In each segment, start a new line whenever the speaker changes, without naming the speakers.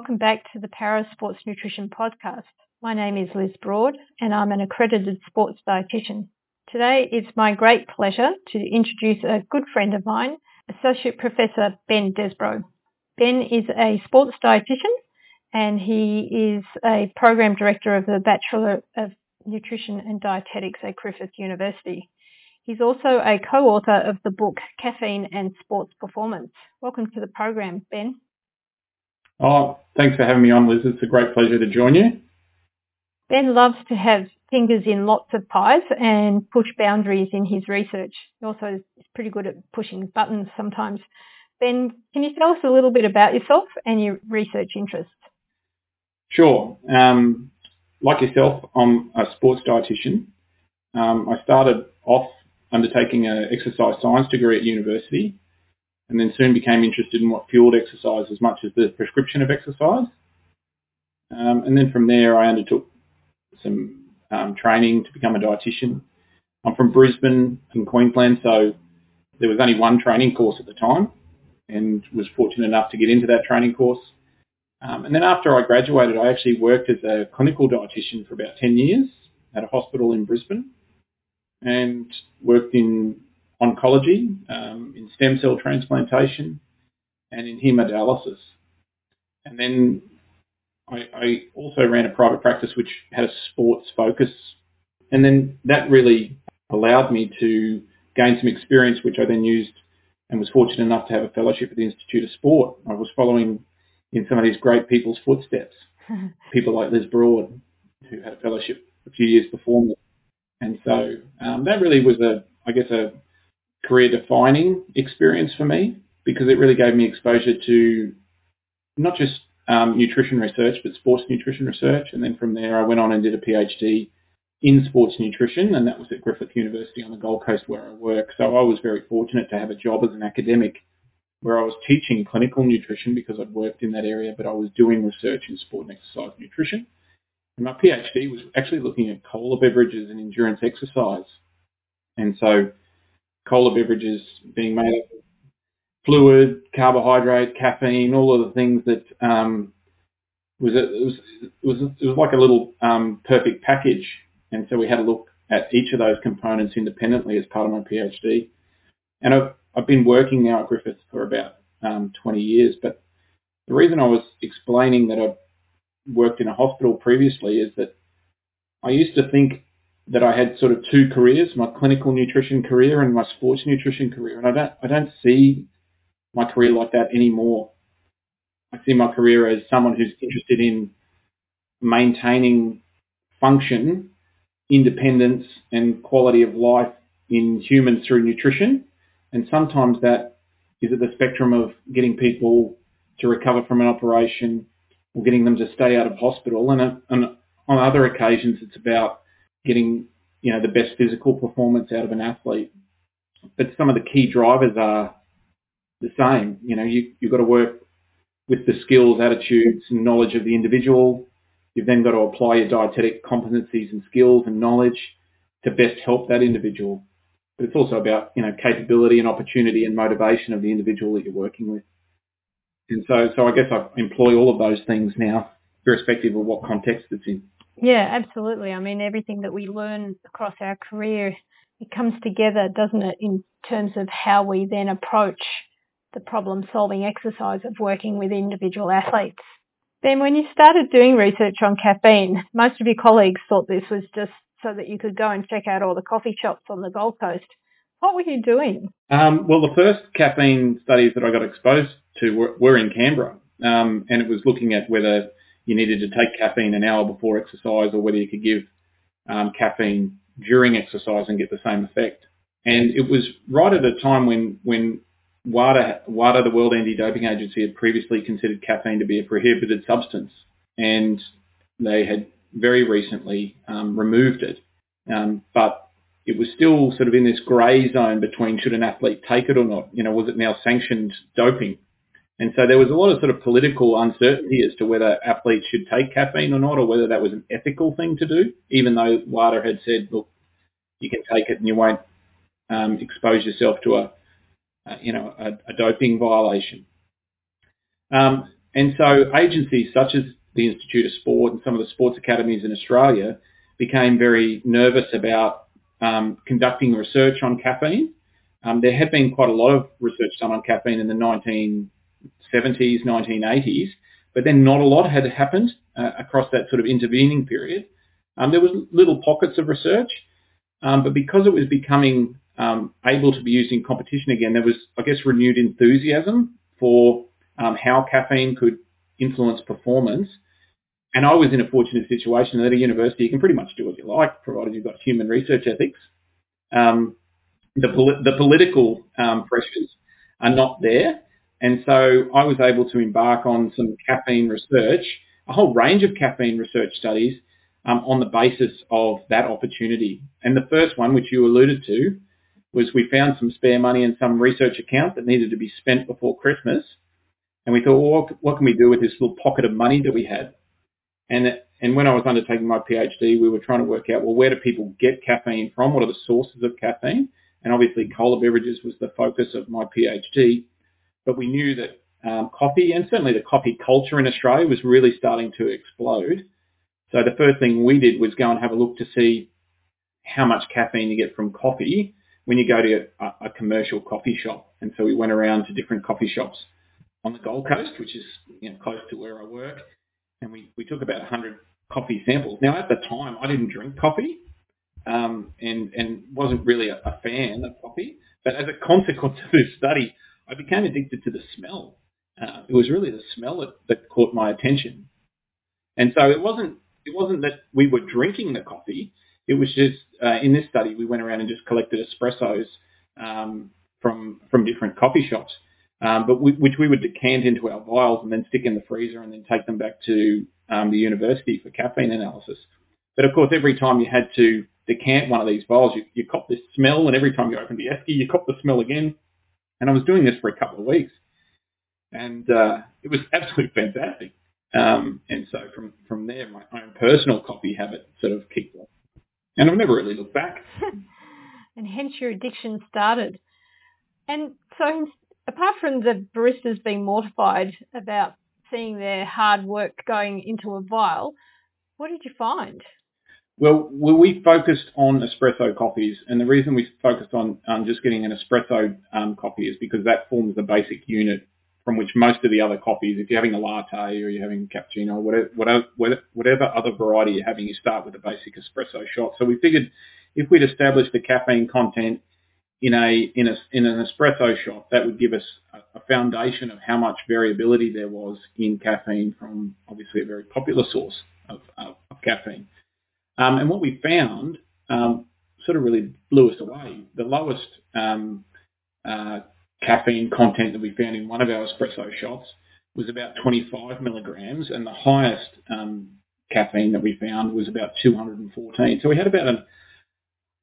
Welcome back to the Para Sports Nutrition Podcast. My name is Liz Broad, and I'm an accredited sports dietitian. Today, it's my great pleasure to introduce a good friend of mine, Associate Professor Ben Desbrow. Ben is a sports dietitian, and he is a program director of the Bachelor of Nutrition and Dietetics at Griffith University. He's also a co-author of the book Caffeine and Sports Performance. Welcome to the program, Ben.
Oh, thanks for having me on, Liz. It's a great pleasure to join you.
Ben loves to have fingers in lots of pies and push boundaries in his research. He also is pretty good at pushing buttons sometimes. Ben, can you tell us a little bit about yourself and your research interests?
Sure. Um, like yourself, I'm a sports dietitian. Um, I started off undertaking an exercise science degree at university and then soon became interested in what fueled exercise as much as the prescription of exercise. Um, and then from there, I undertook some um, training to become a dietitian. I'm from Brisbane in Queensland, so there was only one training course at the time and was fortunate enough to get into that training course. Um, and then after I graduated, I actually worked as a clinical dietitian for about 10 years at a hospital in Brisbane and worked in oncology, um, in stem cell transplantation, and in hemodialysis. And then I, I, also ran a private practice which had a sports focus. And then that really allowed me to gain some experience, which I then used and was fortunate enough to have a fellowship at the Institute of Sport. I was following in some of these great people's footsteps, people like Liz Broad, who had a fellowship a few years before me. And so um, that really was a, I guess, a career defining experience for me because it really gave me exposure to not just um, nutrition research, but sports nutrition research. And then from there, I went on and did a PhD in sports nutrition, and that was at Griffith University on the Gold Coast where I work. So I was very fortunate to have a job as an academic where I was teaching clinical nutrition because I'd worked in that area, but I was doing research in sport and exercise nutrition. And my PhD was actually looking at cola beverages and endurance exercise. And so cola beverages being made of fluid, carbohydrate, caffeine, all of the things that um, was it, it was it was it was like a little um, perfect package. And so we had a look at each of those components independently as part of my PhD. And I've I've been working now at Griffith for about um, 20 years. But the reason I was explaining that I worked in a hospital previously is that I used to think that I had sort of two careers, my clinical nutrition career and my sports nutrition career. And I don't, I don't see my career like that anymore. I see my career as someone who's interested in maintaining function, independence and quality of life in humans through nutrition. And sometimes that is at the spectrum of getting people to recover from an operation or getting them to stay out of hospital. And, and on other occasions, it's about getting you know the best physical performance out of an athlete. But some of the key drivers are the same. You know, you, you've got to work with the skills, attitudes, and knowledge of the individual. You've then got to apply your dietetic competencies and skills and knowledge to best help that individual. But it's also about, you know, capability and opportunity and motivation of the individual that you're working with. And so, so I guess I employ all of those things now, irrespective of what context it's in.
Yeah, absolutely. I mean, everything that we learn across our career, it comes together, doesn't it, in terms of how we then approach the problem solving exercise of working with individual athletes. Then when you started doing research on caffeine, most of your colleagues thought this was just so that you could go and check out all the coffee shops on the Gold Coast. What were you doing?
Um, well, the first caffeine studies that I got exposed to were, were in Canberra, um, and it was looking at whether you needed to take caffeine an hour before exercise or whether you could give um, caffeine during exercise and get the same effect. And it was right at a time when, when WADA, WADA, the World Anti-Doping Agency, had previously considered caffeine to be a prohibited substance. And they had very recently um, removed it. Um, but it was still sort of in this grey zone between should an athlete take it or not. You know, was it now sanctioned doping? And so there was a lot of sort of political uncertainty as to whether athletes should take caffeine or not, or whether that was an ethical thing to do, even though WADA had said, look, you can take it and you won't um, expose yourself to a, a you know, a, a, doping violation. Um, and so agencies such as the Institute of Sport and some of the sports academies in Australia became very nervous about um, conducting research on caffeine. Um, there had been quite a lot of research done on caffeine in the 1970s, 1980s, but then not a lot had happened uh, across that sort of intervening period. Um, there was little pockets of research, um, but because it was becoming um, able to be used in competition again, there was, I guess, renewed enthusiasm for um, how caffeine could influence performance. And I was in a fortunate situation that at a university you can pretty much do what you like, provided you've got human research ethics. Um, the, poli- the political um, pressures are not there. And so I was able to embark on some caffeine research, a whole range of caffeine research studies um, on the basis of that opportunity. And the first one, which you alluded to, was we found some spare money in some research account that needed to be spent before Christmas. And we thought, well, what, can we do with this little pocket of money that we had? And, and when I was undertaking my PhD, we were trying to work out, well, where do people get caffeine from? What are the sources of caffeine? And obviously cola beverages was the focus of my PhD. But we knew that um, coffee and certainly the coffee culture in Australia was really starting to explode. So the first thing we did was go and have a look to see how much caffeine you get from coffee when you go to a, a commercial coffee shop. And so we went around to different coffee shops on the Gold Coast, which is you know, close to where I work, and we, we took about 100 coffee samples. Now, at the time, I didn't drink coffee um, and, and wasn't really a, a fan of coffee, but as a consequence of this study, I became addicted to the smell. Uh, it was really the smell that, that caught my attention. And so it wasn't it wasn't that we were drinking the coffee. It was just uh, in this study we went around and just collected espressos um, from from different coffee shops, um, but we, which we would decant into our vials and then stick in the freezer and then take them back to um, the university for caffeine analysis. But of course, every time you had to decant one of these vials, you, you cop this smell, and every time you opened the esky, you cop the smell again. And I was doing this for a couple of weeks, and uh, it was absolutely fantastic. Um, and so from, from there, my own personal coffee habit sort of kicked off. And I've never really looked back.
and hence your addiction started. And so apart from the baristas being mortified about seeing their hard work going into a vial, what did you find?
Well, we focused on espresso coffees, and the reason we focused on um, just getting an espresso um, coffee is because that forms the basic unit from which most of the other coffees, if you're having a latte or you're having a cappuccino, whatever, whatever, whatever other variety you're having, you start with a basic espresso shot. So we figured if we'd established the caffeine content in a in a in an espresso shot, that would give us a, a foundation of how much variability there was in caffeine from obviously a very popular source of, of, of caffeine. Um, and what we found um, sort of really blew us away. The lowest um, uh, caffeine content that we found in one of our espresso shots was about 25 milligrams, and the highest um, caffeine that we found was about 214. So we had about a,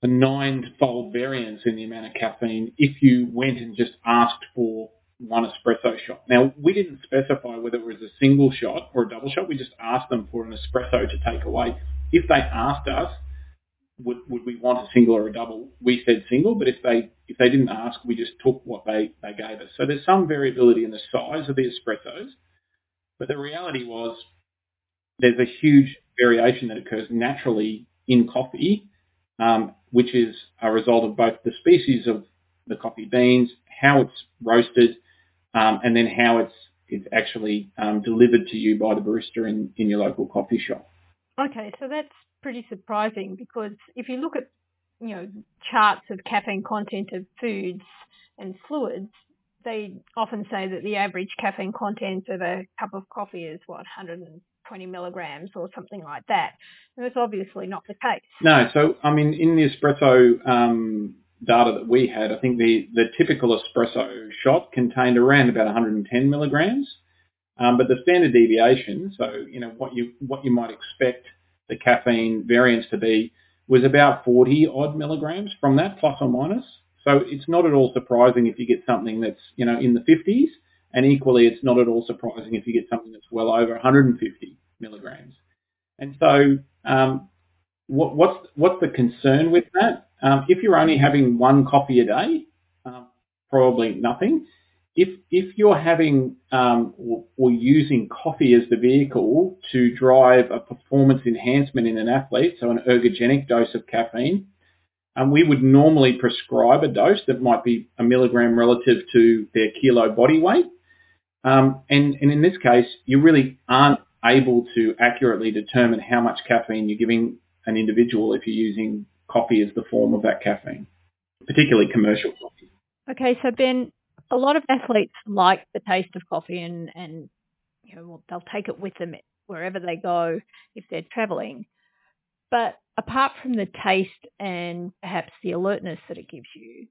a nine-fold variance in the amount of caffeine if you went and just asked for one espresso shot. Now, we didn't specify whether it was a single shot or a double shot. We just asked them for an espresso to take away. If they asked us, would, would we want a single or a double? We said single, but if they if they didn't ask, we just took what they, they gave us. So there's some variability in the size of the espressos, but the reality was there's a huge variation that occurs naturally in coffee, um, which is a result of both the species of the coffee beans, how it's roasted, um, and then how it's it's actually um, delivered to you by the barista in, in your local coffee shop.
Okay, so that's pretty surprising because if you look at you know charts of caffeine content of foods and fluids, they often say that the average caffeine content of a cup of coffee is what 120 milligrams or something like that. And that's obviously not the case.
No, so I mean in the espresso um, data that we had, I think the the typical espresso shot contained around about 110 milligrams. Um, but the standard deviation, so you know what you what you might expect the caffeine variance to be was about 40 odd milligrams from that, plus or minus. So it's not at all surprising if you get something that's, you know, in the 50s, and equally it's not at all surprising if you get something that's well over 150 milligrams. And so um, what, what's, what's the concern with that? Um, if you're only having one coffee a day, um, probably nothing. If if you're having um, or, using coffee as the vehicle to drive a performance enhancement in an athlete, so an ergogenic dose of caffeine, um, we would normally prescribe a dose that might be a milligram relative to their kilo body weight. Um, and, and in this case, you really aren't able to accurately determine how much caffeine you're giving an individual if you're using coffee as the form of that caffeine, particularly commercial coffee.
Okay, so Ben, a lot of athletes like the taste of coffee and, and you know, they'll take it with them wherever they go if they're traveling. But apart from the taste and perhaps the alertness that it gives you,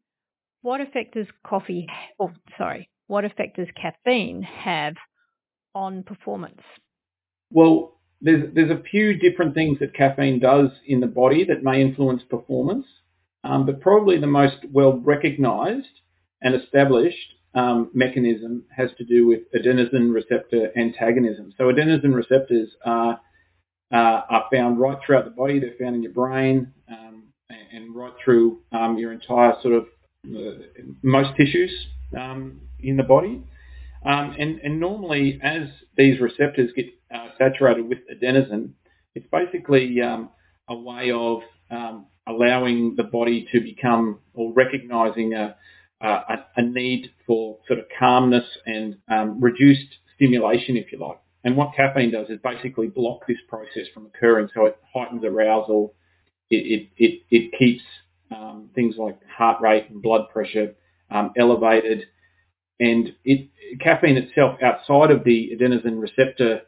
what effect does coffee, or sorry, what effect does caffeine have on performance?
Well, there's there's a few different things that caffeine does in the body that may influence performance, um, but probably the most well recognised and established um, mechanism has to do with adenosine receptor antagonism. So adenosine receptors are uh, are found right throughout the body. They're found in your brain um, and, right through um, your entire sort of uh, most tissues um, in the body. Um, and, and, normally, as these receptors get uh, saturated with adenosine, it's basically um, a way of allowing the body to become or recognizing a, a, a, need for sort of calmness and um, reduced stimulation, if you like. And what caffeine does is basically block this process from occurring, so it heightens arousal. It it it, it keeps um, things like heart rate and blood pressure um, elevated, and it caffeine itself, outside of the adenosine receptor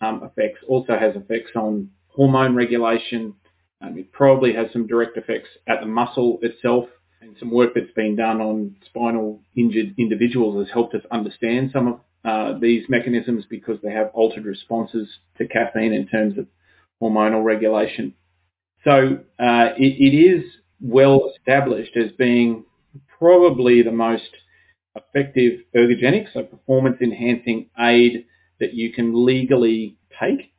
um, effects, also has effects on hormone regulation. Um, it probably has some direct effects at the muscle itself and some work that's been done on spinal injured individuals has helped us understand some of uh, these mechanisms because they have altered responses to caffeine in terms of hormonal regulation. So uh, it, it is well established as being probably the most effective ergogenic, so performance enhancing aid that you can legally take,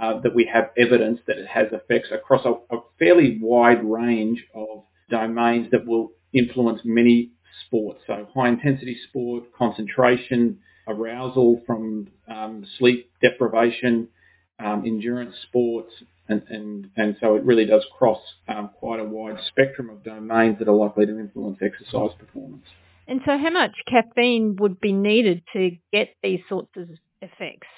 uh, that we have evidence that it has effects across a, a fairly wide range of domains that will influence many sports. So high intensity sport, concentration, arousal from um, sleep deprivation, um, endurance sports, and, and, and so it really does cross um, quite a wide spectrum of domains that are likely to influence exercise performance.
And so how much caffeine would be needed to get these sorts of effects?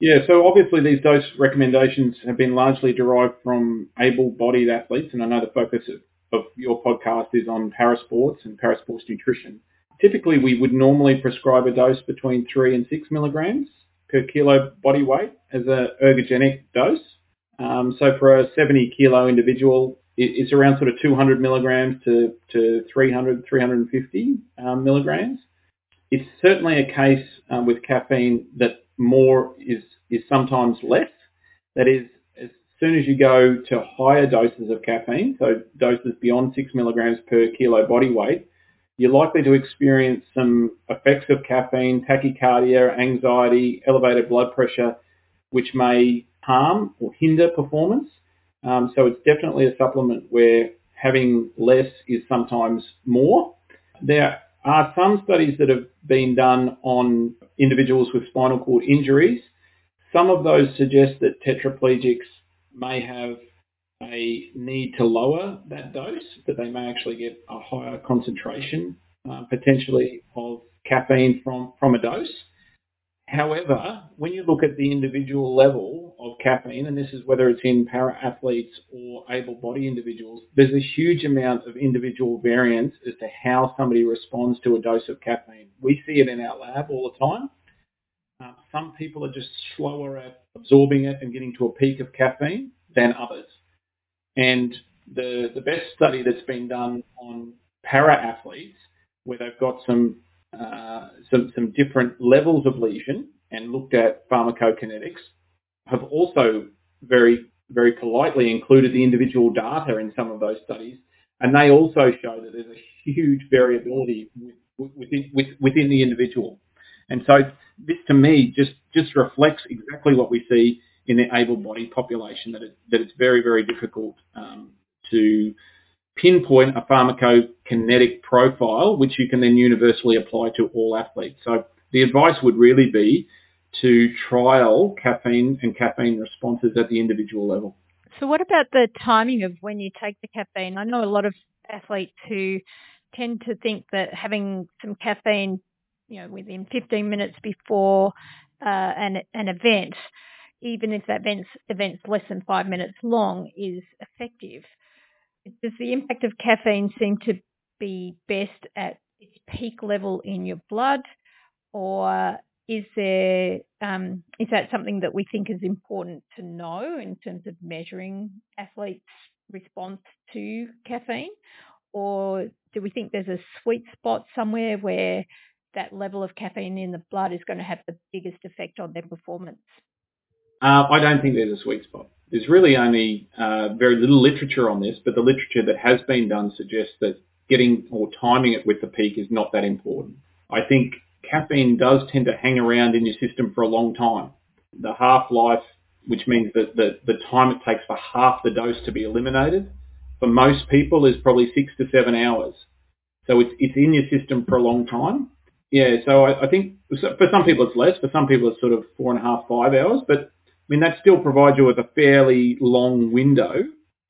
Yeah, so obviously these dose recommendations have been largely derived from able-bodied athletes, and I know the focus of, your podcast is on parasports and parasports nutrition. Typically, we would normally prescribe a dose between three and six milligrams per kilo body weight as an ergogenic dose. Um, so for a 70 kilo individual, it's around sort of 200 milligrams to, to 300, 350 um, milligrams. It's certainly a case um, with caffeine that more is, is sometimes less. That is, soon as you go to higher doses of caffeine, so doses beyond 6 milligrams per kilo body weight, you're likely to experience some effects of caffeine, tachycardia, anxiety, elevated blood pressure, which may harm or hinder performance. Um, so it's definitely a supplement where having less is sometimes more. There are some studies that have been done on individuals with spinal cord injuries. Some of those suggest that tetraplegics may have a need to lower that dose, that they may actually get a higher concentration uh, potentially of caffeine from, from a dose. However, when you look at the individual level of caffeine, and this is whether it's in para athletes or able-bodied individuals, there's a huge amount of individual variance as to how somebody responds to a dose of caffeine. We see it in our lab all the time. Uh, some people are just slower at absorbing it and getting to a peak of caffeine than others. And the, the best study that's been done on para athletes, where they've got some, uh, some, some different levels of lesion and looked at pharmacokinetics, have also very, very politely included the individual data in some of those studies. And they also show that there's a huge variability within, within the individual. And so this to me just, just reflects exactly what we see in the able-bodied population that, it, that it's very, very difficult um, to pinpoint a pharmacokinetic profile, which you can then universally apply to all athletes. So the advice would really be to trial caffeine and caffeine responses at the individual level.
So what about the timing of when you take the caffeine? I know a lot of athletes who tend to think that having some caffeine, you know, within 15 minutes before uh, an, an event, even if that event's, event's less than five minutes long, is effective. Does the impact of caffeine seem to be best at its peak level in your blood, or is there um, is that something that we think is important to know in terms of measuring athletes' response to caffeine, or do we think there's a sweet spot somewhere where that level of caffeine in the blood is going to have the biggest effect on their performance?
Uh, I don't think there's a sweet spot. There's really only uh, very little literature on this, but the literature that has been done suggests that getting or timing it with the peak is not that important. I think caffeine does tend to hang around in your system for a long time. The half-life, which means that the, the time it takes for half the dose to be eliminated, for most people is probably six to seven hours. So it's, it's in your system for a long time. Yeah, so I, I think for some people it's less, for some people it's sort of four and a half, five hours, but I mean that still provides you with a fairly long window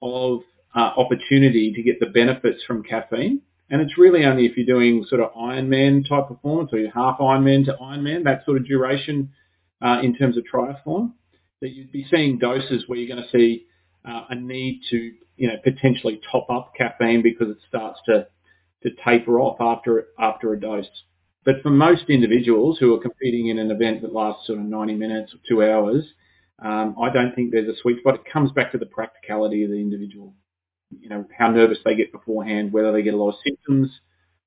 of uh, opportunity to get the benefits from caffeine. And it's really only if you're doing sort of Ironman type performance or you're half Ironman to Ironman, that sort of duration uh, in terms of triathlon, that you'd be seeing doses where you're going to see uh, a need to, you know, potentially top up caffeine because it starts to, to taper off after, after a dose. But for most individuals who are competing in an event that lasts sort of 90 minutes or two hours, um, I don't think there's a sweet spot. It comes back to the practicality of the individual you know, how nervous they get beforehand, whether they get a lot of symptoms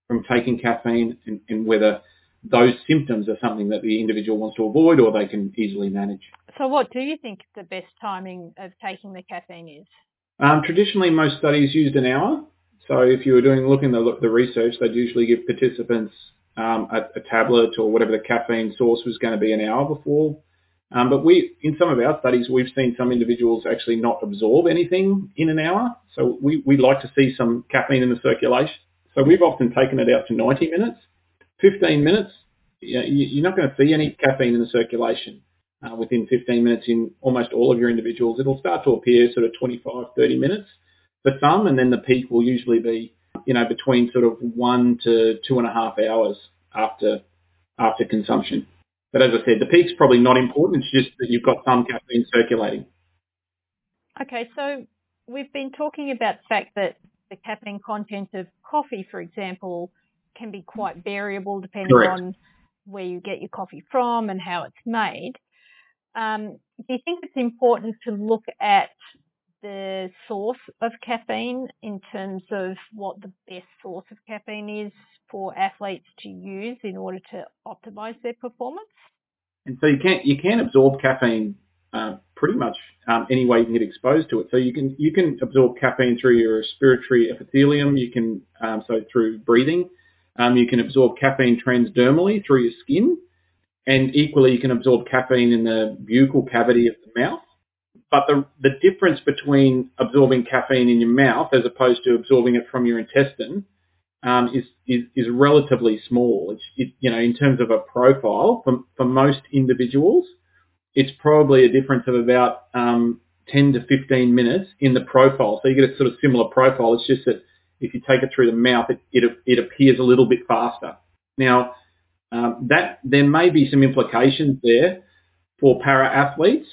from taking caffeine and, and whether those symptoms are something that the individual wants to avoid or they can easily manage.
So what do you think the best timing of taking the caffeine is?
Um, traditionally, most studies used an hour. So if you were doing looking at the research, they'd usually give participants um, a, a, tablet or whatever the caffeine source was going to be an hour before um, but we, in some of our studies, we've seen some individuals actually not absorb anything in an hour. So we, we like to see some caffeine in the circulation. So we've often taken it out to 90 minutes. 15 minutes, you know, you're not going to see any caffeine in the circulation uh, within 15 minutes in almost all of your individuals. It'll start to appear sort of 25, 30 minutes for some, and then the peak will usually be, you know, between sort of one to two and a half hours after after consumption. But as I said, the peak's probably not important. It's just that you've got some caffeine circulating.
Okay, so we've been talking about the fact that the caffeine content of coffee, for example, can be quite variable depending Correct. on where you get your coffee from and how it's made. Um, do you think it's important to look at the source of caffeine in terms of what the best source of caffeine is for athletes to use in order to optimize their performance?
And so you can you can absorb caffeine uh, pretty much um, any way you can get exposed to it. So you can you can absorb caffeine through your respiratory epithelium. You can um, so through breathing. Um, you can absorb caffeine transdermally through your skin, and equally you can absorb caffeine in the buccal cavity of the mouth. But the the difference between absorbing caffeine in your mouth as opposed to absorbing it from your intestine um, is, is, is relatively small. It's, it, you know, in terms of a profile for, for most individuals, it's probably a difference of about um, 10 to 15 minutes in the profile. So you get a sort of similar profile. It's just that if you take it through the mouth, it, it, it appears a little bit faster. Now, um, that there may be some implications there for para athletes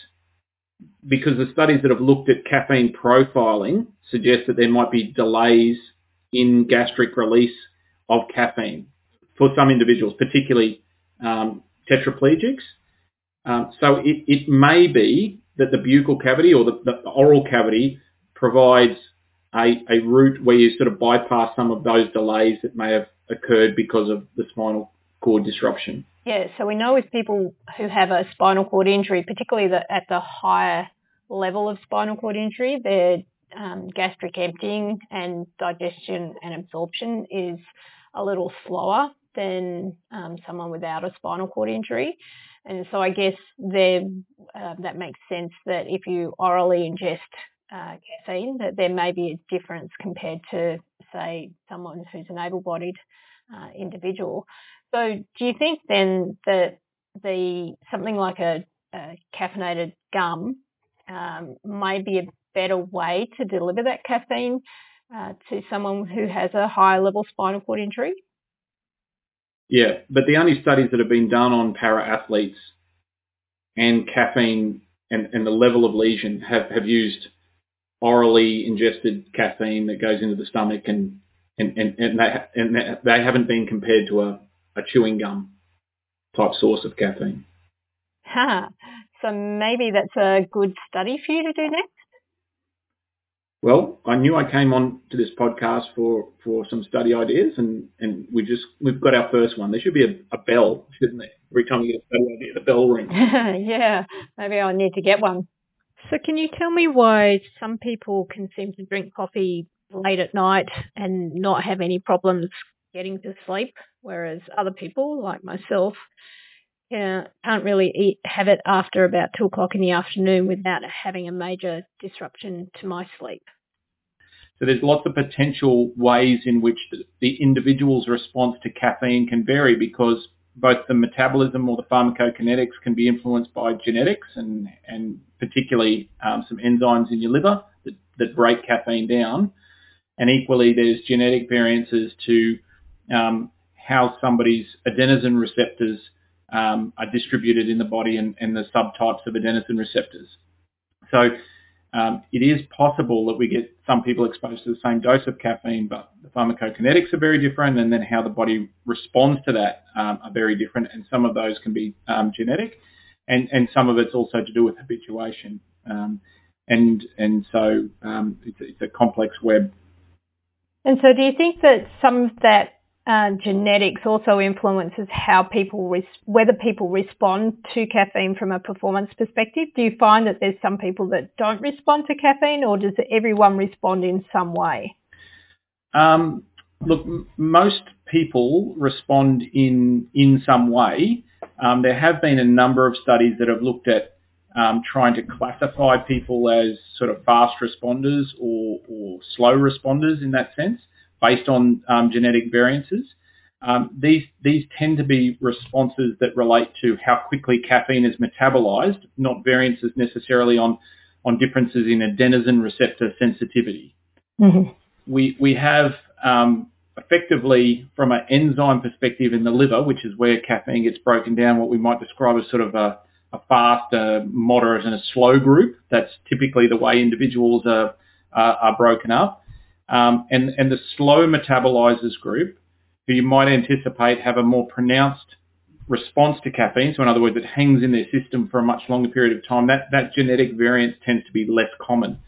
because the studies that have looked at caffeine profiling suggest that there might be delays in gastric release of caffeine for some individuals, particularly um, tetraplegics. Um, so it, it may be that the buccal cavity or the, the oral cavity provides a, a route where you sort of bypass some of those delays that may have occurred because of the spinal cord disruption.
Yeah, so we know with people who have a spinal cord injury, particularly the, at the higher level of spinal cord injury, their um, gastric emptying and digestion and absorption is a little slower than um, someone without a spinal cord injury. And so I guess uh, that makes sense that if you orally ingest uh, caffeine, that there may be a difference compared to, say, someone who's an able-bodied uh, individual. So, do you think then that the something like a, a caffeinated gum um, may be a better way to deliver that caffeine uh, to someone who has a high level spinal cord injury?
Yeah, but the only studies that have been done on para athletes and caffeine and, and the level of lesion have, have used orally ingested caffeine that goes into the stomach and and, and, and, they, and they haven't been compared to a, a chewing gum type source of caffeine.
Huh. So maybe that's a good study for you to do next?
Well, I knew I came on to this podcast for, for some study ideas, and, and we just we've got our first one. There should be a, a bell, shouldn't there? Every time you get a study idea, the bell rings.
yeah, maybe I need to get one. So, can you tell me why some people can seem to drink coffee late at night and not have any problems getting to sleep, whereas other people, like myself, can't really eat, have it after about two o'clock in the afternoon without having a major disruption to my sleep.
So there's lots of potential ways in which the, individual's response to caffeine can vary because both the metabolism or the pharmacokinetics can be influenced by genetics and, and particularly um, some enzymes in your liver that, that break caffeine down. And equally, there's genetic variances to um, how somebody's adenosine receptors um, are distributed in the body and, and, the subtypes of adenosine receptors. So um, it is possible that we get some people exposed to the same dose of caffeine, but the pharmacokinetics are very different, and then how the body responds to that um, are very different, and some of those can be um, genetic, and, and some of it's also to do with habituation. Um, and and so um, it's, it's a complex web.
And so, do you think that some of that uh, genetics also influences how people res- whether people respond to caffeine from a performance perspective. Do you find that there's some people that don't respond to caffeine, or does everyone respond in some way?
Um, look, m- most people respond in in some way. Um, there have been a number of studies that have looked at um, trying to classify people as sort of fast responders or, or slow responders in that sense based on um, genetic variances. Um, these these tend to be responses that relate to how quickly caffeine is metabolized, not variances necessarily on on differences in adenosine receptor sensitivity. Mm-hmm. We we have um, effectively from an enzyme perspective in the liver, which is where caffeine gets broken down, what we might describe as sort of a, a fast, a moderate, and a slow group. That's typically the way individuals are are, are broken up. Um, and, and the slow metabolizers group, who you might anticipate have a more pronounced response to caffeine, so in other words, it hangs in their system for a much longer period of time, that, that genetic variance tends to be less common.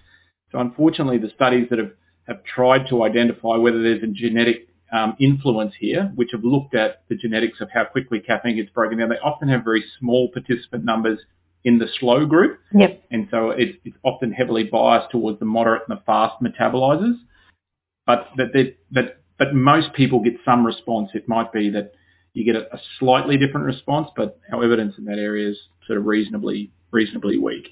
So unfortunately, the studies that have, have tried to identify whether there's a genetic um, influence here, which have looked at the genetics of how quickly caffeine gets broken down, they often have very small participant numbers in the slow group.
Yep.
And so it, it's often heavily biased towards the moderate and the fast metabolizers but that but but most people get some response. It might be that you get a, a, slightly different response, but our evidence in that area is sort of reasonably reasonably weak.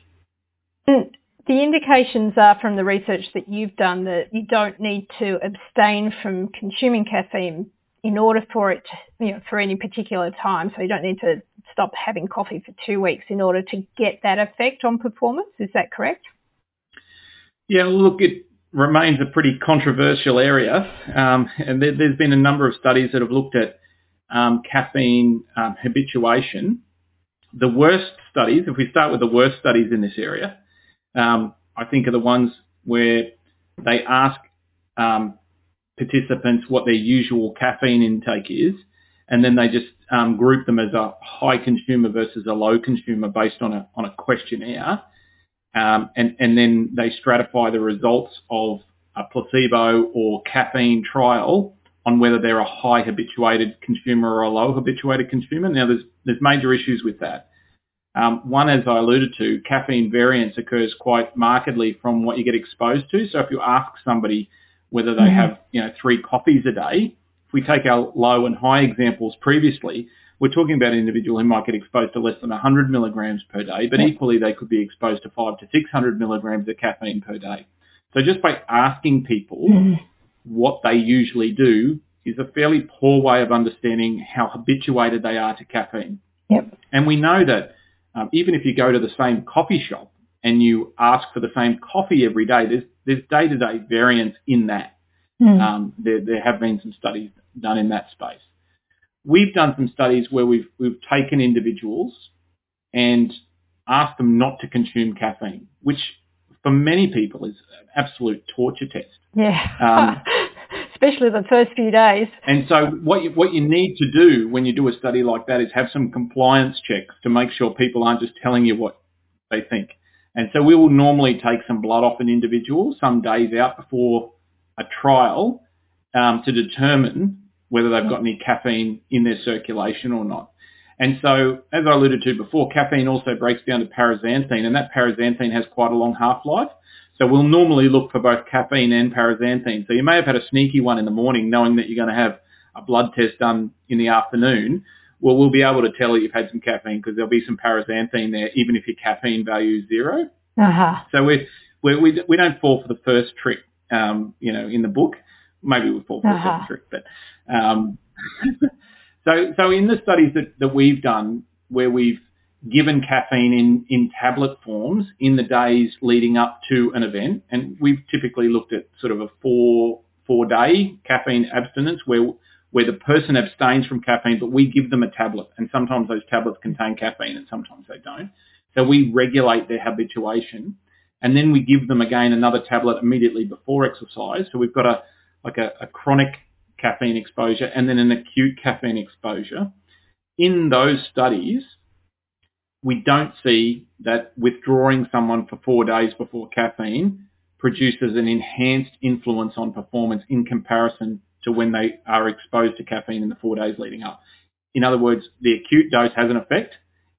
And the indications are from the research that you've done that you don't need to abstain from consuming caffeine in order for it, to, you know, for any particular time. So you don't need to stop having coffee for two weeks in order to get that effect on performance. Is that correct?
Yeah, look, it remains a pretty controversial area, um, and there, has been a number of studies that have looked at um, caffeine um, habituation. The worst studies, if we start with the worst studies in this area, um, I think are the ones where they ask um, participants what their usual caffeine intake is, and then they just um, group them as a high consumer versus a low consumer based on a on a questionnaire um, and, and then they stratify the results of a placebo or caffeine trial on whether they're a high habituated consumer or a low habituated consumer. Now, there's, there's major issues with that. Um, one, as I alluded to, caffeine variance occurs quite markedly from what you get exposed to. So if you ask somebody whether they mm-hmm. have, you know, three coffees a day, we take our low and high examples previously, we're talking about an individual who might get exposed to less than 100 milligrams per day, but equally they could be exposed to 5 to 600 milligrams of caffeine per day. So just by asking people mm. what they usually do is a fairly poor way of understanding how habituated they are to caffeine.
Yep.
And we know that um, even if you go to the same coffee shop and you ask for the same coffee every day, there's, there's day-to-day variance in that. Mm. Um, there, there have been some studies done in that space. We've done some studies where we've, we've taken individuals and asked them not to consume caffeine, which for many people is an absolute torture test.
Yeah. Um, Especially the first few days.
And so what you, what you need to do when you do a study like that is have some compliance checks to make sure people aren't just telling you what they think. And so we will normally take some blood off an individual some days out before a trial um, to determine whether they've got any caffeine in their circulation or not. And so, as I alluded to before, caffeine also breaks down to paraxanthine, and that paraxanthine has quite a long half-life. So we'll normally look for both caffeine and paraxanthine. So you may have had a sneaky one in the morning knowing that you're going to have a blood test done in the afternoon. Well, we'll be able to tell that you've had some caffeine because there'll be some paraxanthine there, even if your caffeine value is 0
uh-huh.
So we we we don't fall for the first trick, um, you know, in the book. Maybe we fall for uh-huh. trick, but um, so so in the studies that, that we've done, where we've given caffeine in, in tablet forms in the days leading up to an event. And we've typically looked at sort of a four, four day caffeine abstinence where, where the person abstains from caffeine, but we give them a tablet. And sometimes those tablets contain caffeine and sometimes they don't. So we regulate their habituation and then we give them again another tablet immediately before exercise. So we've got a, like a, a chronic caffeine exposure and then an acute caffeine exposure. In those studies, we don't see that withdrawing someone for four days before caffeine produces an enhanced influence on performance in comparison to when they are exposed to caffeine in the four days leading up. In other words, the acute dose has an effect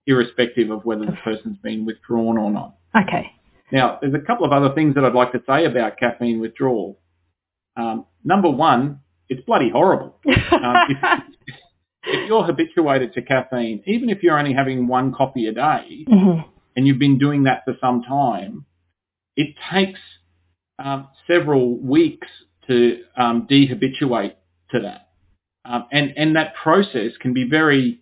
irrespective of whether the person's been withdrawn or not.
Okay.
Now, there's a couple of other things that I'd like to say about caffeine withdrawal. Um, number one, it's bloody horrible. Um, if, if you're habituated to caffeine, even if you're only having one coffee a day mm-hmm. and you've been doing that for some time, it takes um, several weeks to um, dehabituate to that. Um, and, and that process can be very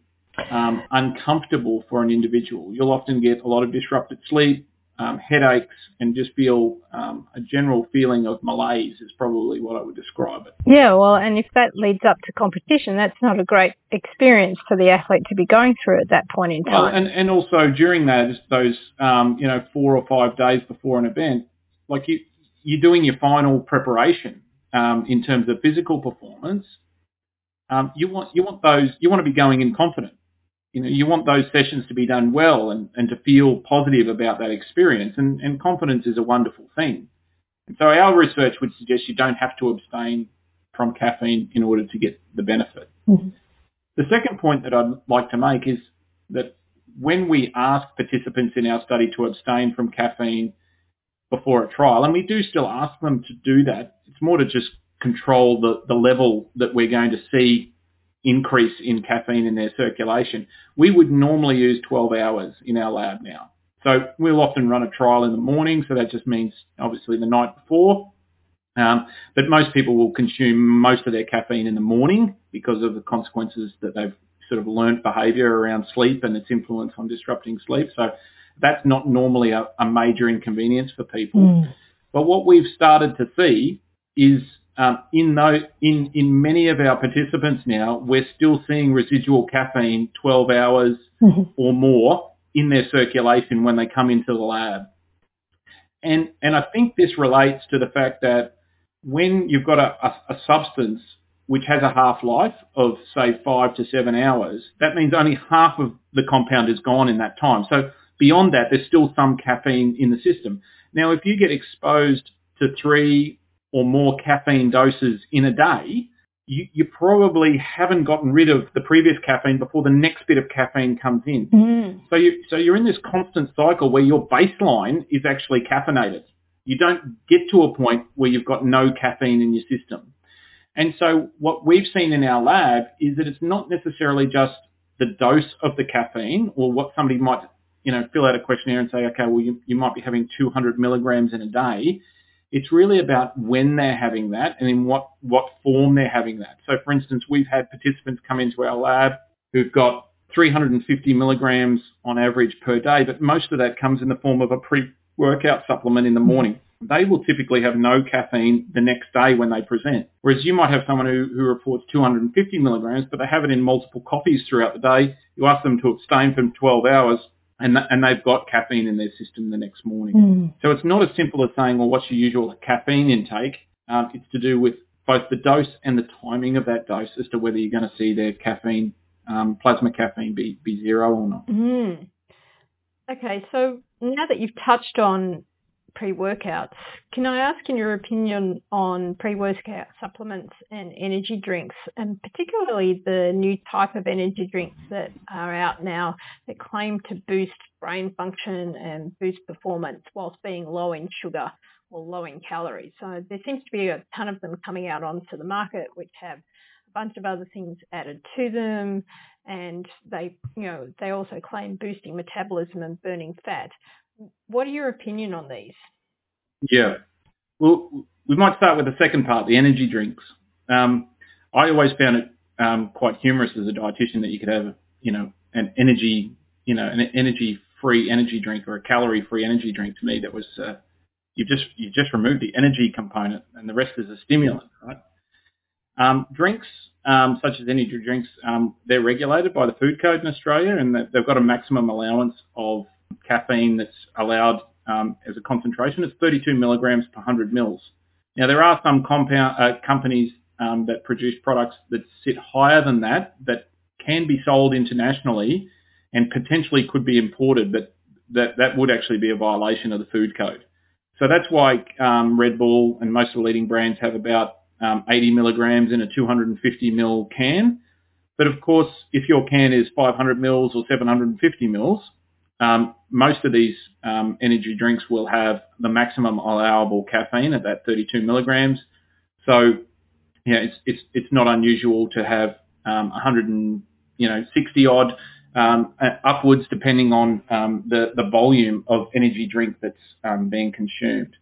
um, uncomfortable for an individual. You'll often get a lot of disrupted sleep, um, headaches and just feel um, a general feeling of malaise is probably what I would describe it.
Yeah, well, and if that leads up to competition, that's not a great experience for the athlete to be going through at that point in time. Well,
and, and also during that, those, um, you know, four or five days before an event, like you, you're doing your final preparation um, in terms of physical performance. Um, you want you want those you want to be going in confident you know, you want those sessions to be done well and, and to feel positive about that experience. And, and confidence is a wonderful thing. And so our research would suggest you don't have to abstain from caffeine in order to get the benefit. Mm-hmm. The second point that I'd like to make is that when we ask participants in our study to abstain from caffeine before a trial, and we do still ask them to do that, it's more to just control the, the level that we're going to see increase in caffeine in their circulation, we would normally use 12 hours in our lab now. So we'll often run a trial in the morning, so that just means obviously the night before. Um, but most people will consume most of their caffeine in the morning because of the consequences that they've sort of learnt behaviour around sleep and its influence on disrupting sleep. So that's not normally a, a major inconvenience for people. Mm. But what we've started to see is um, in, in, in many of our participants now, we're still seeing residual caffeine 12 hours mm-hmm. or more in their circulation when they come into the lab. And, and I think this relates to the fact that when you've got a, a, a substance which has a half-life of, say, five to seven hours, that means only half of the compound is gone in that time. So beyond that, there's still some caffeine in the system. Now, if you get exposed to three or more caffeine doses in a day, you, you, probably haven't gotten rid of the previous caffeine before the next bit of caffeine comes in.
Mm.
So you so you're in this constant cycle where your baseline is actually caffeinated. You don't get to a point where you've got no caffeine in your system. And so what we've seen in our lab is that it's not necessarily just the dose of the caffeine or what somebody might, you know, fill out a questionnaire and say, okay, well, you, you might be having 200 milligrams in a day. It's really about when they're having that and in what, what form they're having that. So for instance, we've had participants come into our lab who've got 350 milligrams on average per day, but most of that comes in the form of a pre-workout supplement in the morning. They will typically have no caffeine the next day when they present. Whereas you might have someone who, who reports 250 milligrams, but they have it in multiple coffees throughout the day. You ask them to abstain for 12 hours, and, th- and they've got caffeine in their system the next morning.
Mm.
So it's not as simple as saying, well, what's your usual caffeine intake? Um, it's to do with both the dose and the timing of that dose as to whether you're going to see their caffeine, um, plasma caffeine be, be zero or not.
Mm. Okay, so now that you've touched on pre-workouts, can I ask in your opinion on pre-workout supplements and energy drinks, and particularly the new type of energy drinks that are out now that claim to boost brain function and boost performance whilst being low in sugar or low in calories. So there seems to be a ton of them coming out onto the market which have a bunch of other things added to them and they you know they also claim boosting metabolism and burning fat. What are your opinion on these?
Yeah. Well, we might start with the second part, the energy drinks. Um, I always found it um, quite humorous as a dietitian that you could have, you know, an energy, you know, an energy-free energy drink or a calorie-free energy drink. To me, that was uh, you just you just removed the energy component, and the rest is a stimulant, right? Um, drinks um, such as energy drinks, um, they're regulated by the Food Code in Australia, and they've got a maximum allowance of caffeine that's allowed um, as a concentration. It's 32 milligrams per 100 mils. Now there are some compound uh, companies um, that produce products that sit higher than that that can be sold internationally and potentially could be imported, but that that would actually be a violation of the food code. So that's why um, Red Bull and most of the leading brands have about um, 80 milligrams in a 250 mil can. But of course, if your can is 500 mils or 750 mils, um, most of these um, energy drinks will have the maximum allowable caffeine at that 32 milligrams. So, yeah, it's it's it's not unusual to have um, 100 and you know 60 odd um, upwards, depending on um, the the volume of energy drink that's um, being consumed.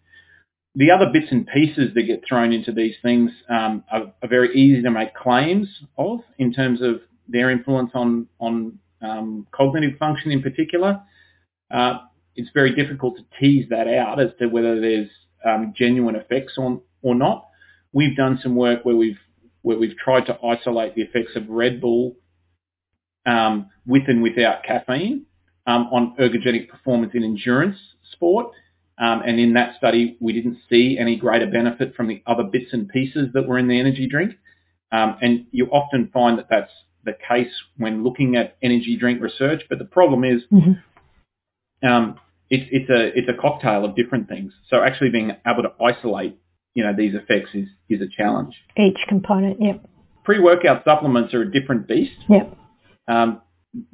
The other bits and pieces that get thrown into these things um, are, are, very easy to make claims of in terms of their influence on on um, cognitive function in particular. Uh, it's very difficult to tease that out as to whether there's um, genuine effects on or not. We've done some work where we've where we've tried to isolate the effects of Red Bull um, with and without caffeine um, on ergogenic performance in endurance sport. Um, and in that study, we didn't see any greater benefit from the other bits and pieces that were in the energy drink. Um, and you often find that that's the case when looking at energy drink research. But the problem is mm-hmm. um, it's, it's a it's a cocktail of different things. So actually being able to isolate you know these effects is is a challenge.
Each component, yep.
Pre-workout supplements are a different beast.
Yep.
Um,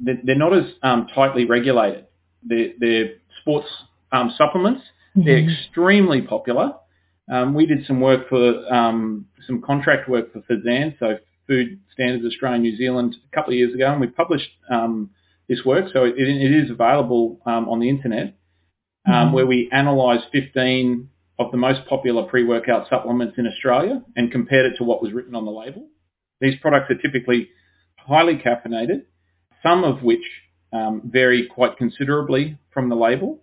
they're not as um, tightly regulated. They're, they're sports um, supplements. Mm-hmm. They're extremely popular. Um, we did some work for um, some contract work for FSANZ, so Food Standards Australia New Zealand, a couple of years ago, and we published um, this work. So it, it is available um, on the internet, um, mm-hmm. where we analysed 15 of the most popular pre-workout supplements in Australia and compared it to what was written on the label. These products are typically highly caffeinated, some of which um, vary quite considerably from the label.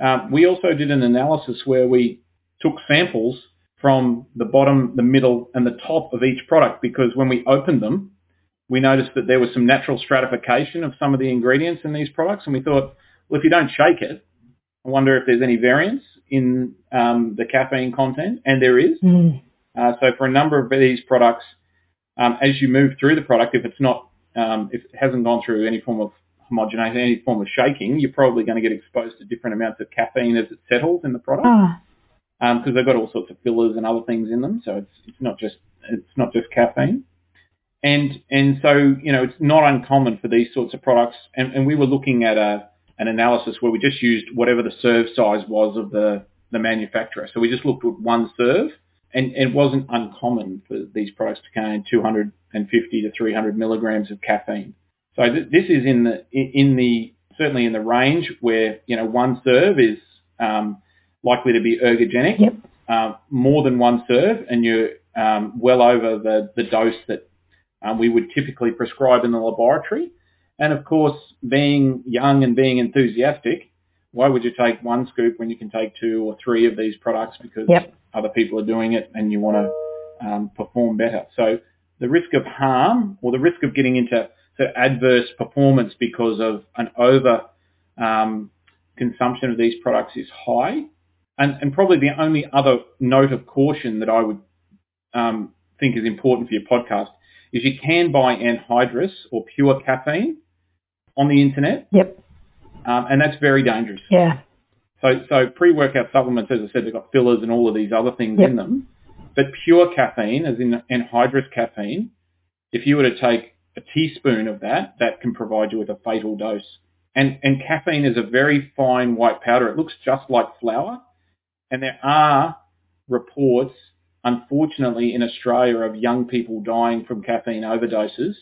Um, we also did an analysis where we took samples from the bottom, the middle, and the top of each product because when we opened them, we noticed that there was some natural stratification of some of the ingredients in these products, and we thought, well, if you don't shake it, I wonder if there's any variance in um, the caffeine content, and there is. Mm. Uh, so for a number of these products, um, as you move through the product, if it's not, um, if it hasn't gone through any form of homogenization, any form of shaking, you're probably going to get exposed to different amounts of caffeine as it settles in the product.
Oh
because um, they've got all sorts of fillers and other things in them. So it's it's not just it's not just caffeine. And and so you know it's not uncommon for these sorts of products. And, and we were looking at a an analysis where we just used whatever the serve size was of the the manufacturer. So we just looked at one serve and it wasn't uncommon for these products to contain 250 to 300 milligrams of caffeine. So th- this is in the in the certainly in the range where you know one serve is um, likely to be ergogenic.
Yep.
Uh, more than one serve, and you're um, well over the, the dose that um, we would typically prescribe in the laboratory. And of course, being young and being enthusiastic, why would you take one scoop when you can take two or three of these products because
yep.
other people are doing it and you want to um, perform better? So the risk of harm or the risk of getting into adverse performance because of an over um, consumption of these products is high. And, and, probably the only other note of caution that I would um, think is important for your podcast is you can buy anhydrous or pure caffeine on the internet.
Yep.
Um, and that's very dangerous.
Yeah.
So, so pre-workout supplements, as I said, they've got fillers and all of these other things
yep.
in them. But pure caffeine, as in anhydrous caffeine, if you were to take a teaspoon of that, that can provide you with a fatal dose. And, and caffeine is a very fine white powder. It looks just like flour. And there are reports, unfortunately, in Australia of young people dying from caffeine overdoses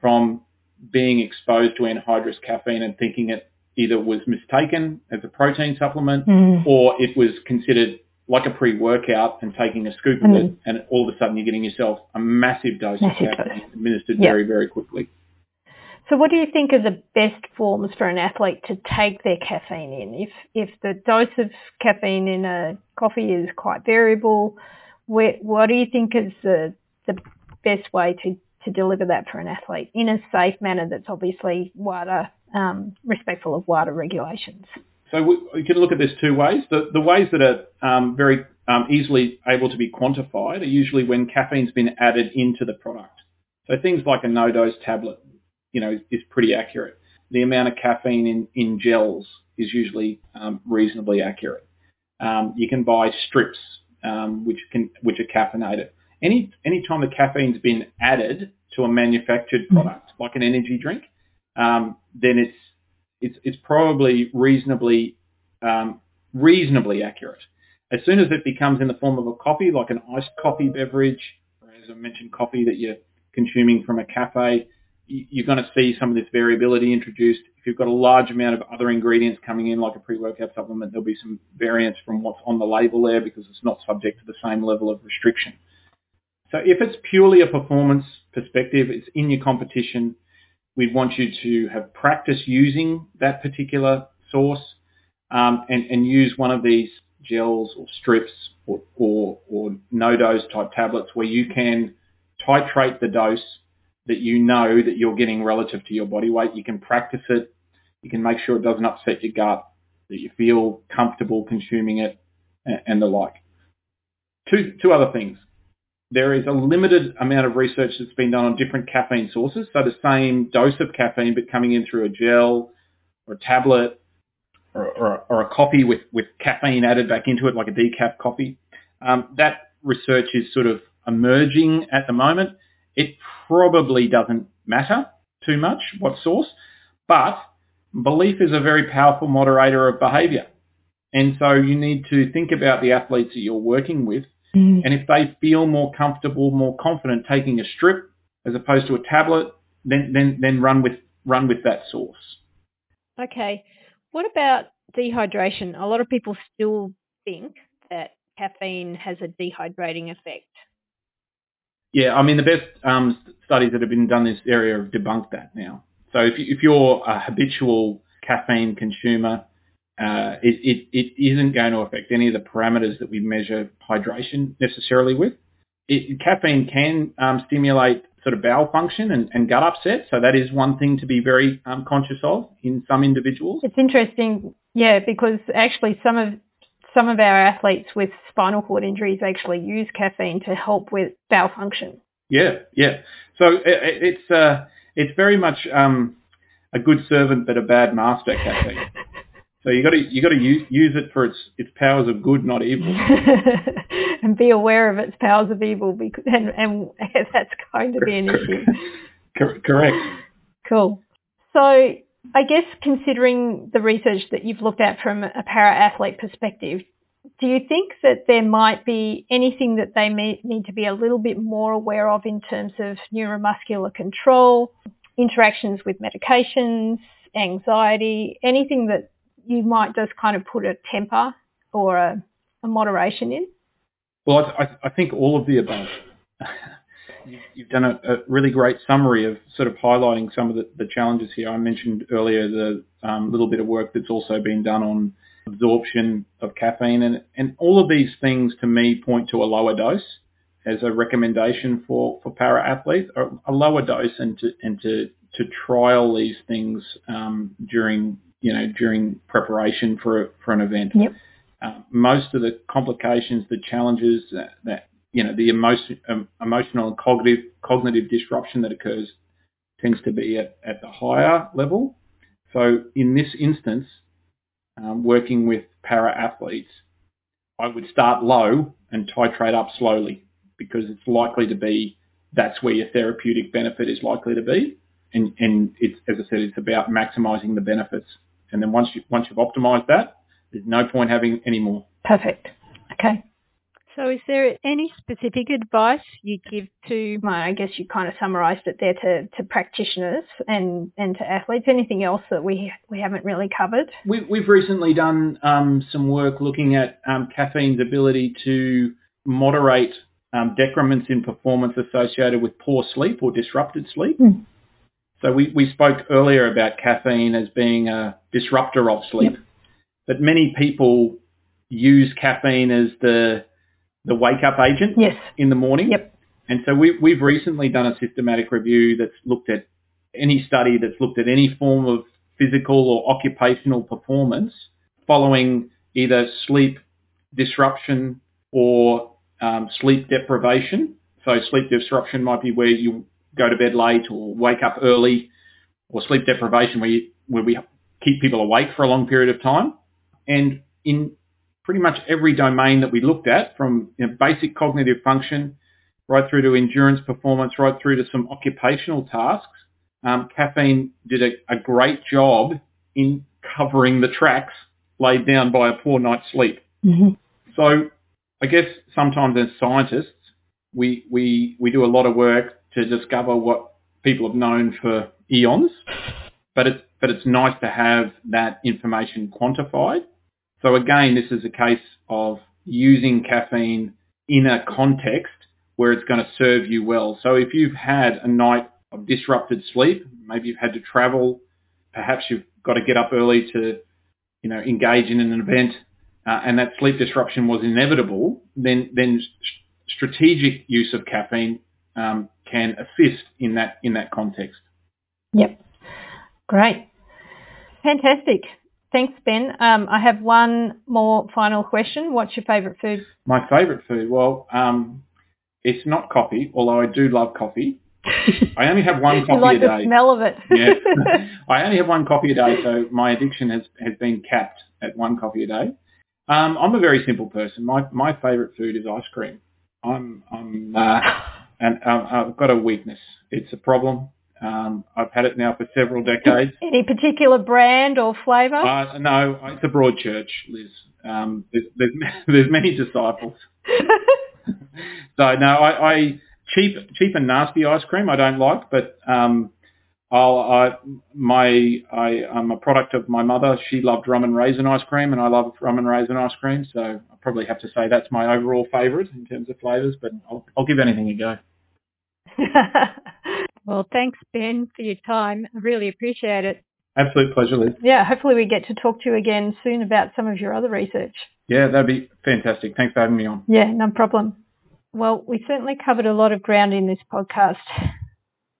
from being exposed to anhydrous caffeine and thinking it either was mistaken as a protein supplement
mm.
or it was considered like a pre-workout and taking a scoop of
mm.
it and all of a sudden you're getting yourself a massive dose
massive
of caffeine
dose.
administered
yep.
very, very quickly.
So what do you think are the best forms for an athlete to take their caffeine in? If if the dose of caffeine in a coffee is quite variable, where, what do you think is the the best way to, to deliver that for an athlete in a safe manner that's obviously WADA um, respectful of WADA regulations?
So we, we, can look at this two ways. The, the ways that are um, very um, easily able to be quantified are usually when caffeine's been added into the product. So things like a No-Doz tablet, you know, is pretty accurate. The amount of caffeine in, in gels is usually um, reasonably accurate. Um, you can buy strips um, which can which are caffeinated. Any any time the caffeine's been added to a manufactured mm. product, like an energy drink, um, then it's it's it's probably reasonably um, reasonably accurate. As soon as it becomes in the form of a coffee, like an iced coffee beverage, or as I mentioned, coffee that you're consuming from a cafe, you're going to see some of this variability introduced. If you've got a large amount of other ingredients coming in, like a pre-workout supplement, there'll be some variance from what's on the label there because it's not subject to the same level of restriction. So if it's purely a performance perspective, it's in your competition, we want you to have practice using that particular source um, and, and, use one of these gels or strips or, or, or No-Doz type tablets where you can titrate the dose that you know that you're getting relative to your body weight. You can practice it. You can make sure it doesn't upset your gut, that you feel comfortable consuming it and, the like. Two, two other things there is a limited amount of research that's been done on different caffeine sources. So the same dose of caffeine, but coming in through a gel or a tablet or, or, or a coffee with, with caffeine added back into it, like a decaf coffee. Um, that research is sort of emerging at the moment. It probably doesn't matter too much what source, but belief is a very powerful moderator of behavior. And so you need to think about the athletes that you're working with
Mm.
And if they feel more comfortable, more confident taking a strip as opposed to a tablet, then, then, then run with run with that source.
Okay. What about dehydration? A lot of people still think that caffeine has a dehydrating effect.
Yeah, I mean the best um, studies that have been done in this area have debunked that now. So if, you, you're a habitual caffeine consumer, uh, it, it, it isn't going to affect any of the parameters that we measure hydration necessarily with. It, caffeine can um, stimulate sort of bowel function and, and, gut upset, so that is one thing to be very um, conscious of in some individuals.
It's interesting, yeah, because actually some of some of our athletes with spinal cord injuries actually use caffeine to help with bowel function.
Yeah, yeah. So it, it's uh, it's very much um, a good servant but a bad master caffeine. So you got to you got to use use it for its its powers of good, not evil,
and be aware of its powers of evil, because, and, and that's going to be an issue.
Correct.
Cool. So I guess considering the research that you've looked at from a para athlete perspective, Do you think that there might be anything that they may need to be a little bit more aware of in terms of neuromuscular control, interactions with medications, anxiety, anything that you might just kind of put a temper or a, a moderation in?
Well, I, I, think all of the above. You've done a, a, really great summary of sort of highlighting some of the, the challenges here. I mentioned earlier the um, little bit of work that's also been done on absorption of caffeine, and, and all of these things to me point to a lower dose as a recommendation for, for para athletes, a lower dose and to, and to, to trial these things um, during you know during preparation for for an event.
Yep.
Uh, most of the complications, the challenges that, that you know, the emotion, emotional and cognitive, cognitive disruption that occurs tends to be at, at the higher level. So in this instance, um, working with para athletes, I would start low and titrate up slowly because it's likely to be that's where your therapeutic benefit is likely to be. And, and it's, as I said, it's about maximizing the benefits. And then once you, once you've optimized that, there's no point having any more.
Perfect. Okay. So is there any specific advice you give to, I guess you kind of summarised it there to, to practitioners and, and to athletes, anything else that we, we haven't really covered?
We, we've recently done um, some work looking at um, caffeine's ability to moderate um, decrements in performance associated with poor sleep or disrupted sleep. Mm. So we, we spoke earlier about caffeine as being a disruptor of sleep, yep. but many people use caffeine as the the wake up agent
yes.
in the morning.
Yep.
And so we, we've recently done a systematic review that's looked at any study that's looked at any form of physical or occupational performance following either sleep disruption or um, sleep deprivation. So sleep disruption might be where you go to bed late or wake up early, or sleep deprivation where, you, where we keep people awake for a long period of time. And in pretty much every domain that we looked at, from you know, basic cognitive function right through to endurance performance, right through to some occupational tasks, um, caffeine did a, a great job in covering the tracks laid down by a poor night's sleep.
Mm-hmm.
So I guess sometimes as scientists, we, we, we do a lot of work to discover what people have known for eons, but it's, but it's nice to have that information quantified so again, this is a case of using caffeine in a context where it's going to serve you well. So if you've had a night of disrupted sleep, maybe you've had to travel, perhaps you've got to get up early to, you know, engage in an event, uh, and that sleep disruption was inevitable, then then strategic use of caffeine um, can assist in that in that context.
Yep, great, fantastic. Thanks, Ben. Um, I have one more final question. What's your favourite food?
My favourite food? Well, um, it's not coffee, although I do love coffee. I only have one coffee
like
a day. like
the smell of it.
yeah. I only have one coffee a day, so my addiction has, has been capped at one coffee a day. Um, I'm a very simple person. My my favourite food is ice cream. I'm I'm uh, and uh, I've got a weakness. It's a problem. Um, I've had it now for several decades.
Any particular brand or flavour?
Uh, no, it's a broad church, Liz. Um, there's, there's, there's, many disciples. so no, I, I, cheap cheap and nasty ice cream I don't like, but um, I'll, I my I, I'm a product of my mother. She loved rum and raisin ice cream, and I love rum and raisin ice cream. So I probably have to say that's my overall favourite in terms of flavours. But I'll, I'll give anything a go.
Well, thanks, Ben, for your time. I really appreciate it.
Absolute pleasure, Liz.
Yeah, hopefully we get to talk to you again soon about some of your other research.
Yeah, that'd be fantastic. Thanks for having me on.
Yeah, no problem. Well, we certainly covered a lot of ground in this podcast.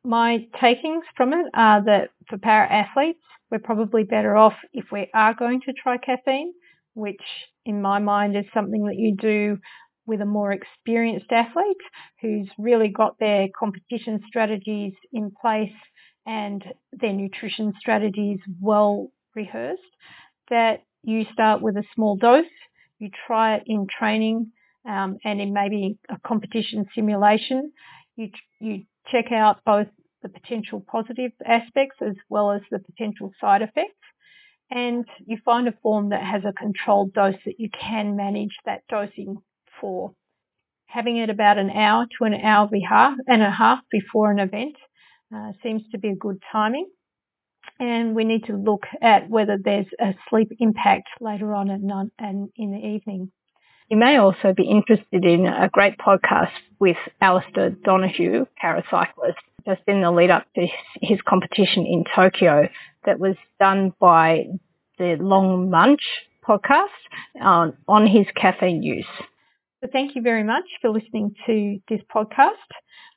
My takings from it are that for para athletes, we're probably better off if we are going to try caffeine, which in my mind is something that you do with a more experienced athlete who's really got their competition strategies in place and their nutrition strategies well rehearsed, that you start with a small dose, you try it in training um, and in maybe a competition simulation. You, you check out both the potential positive aspects as well as the potential side effects. and you find a form that has a controlled dose that you can manage that dosing for. Having it about an hour to an hour and a half before an event uh, seems to be a good timing. And we need to look at whether there's a sleep impact later on and in the evening. You may also be interested in a great podcast with Alistair Donohoe, paracyclist, just in the lead up to his competition in Tokyo that was done by the Long Munch podcast on, on his caffeine use. So thank you very much for listening to this podcast.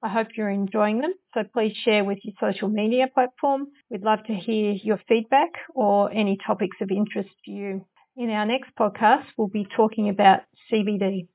I hope you're enjoying them. So please share with your social media platform. We'd love to hear your feedback or any topics of interest to you. In our next podcast, we'll be talking about CBD.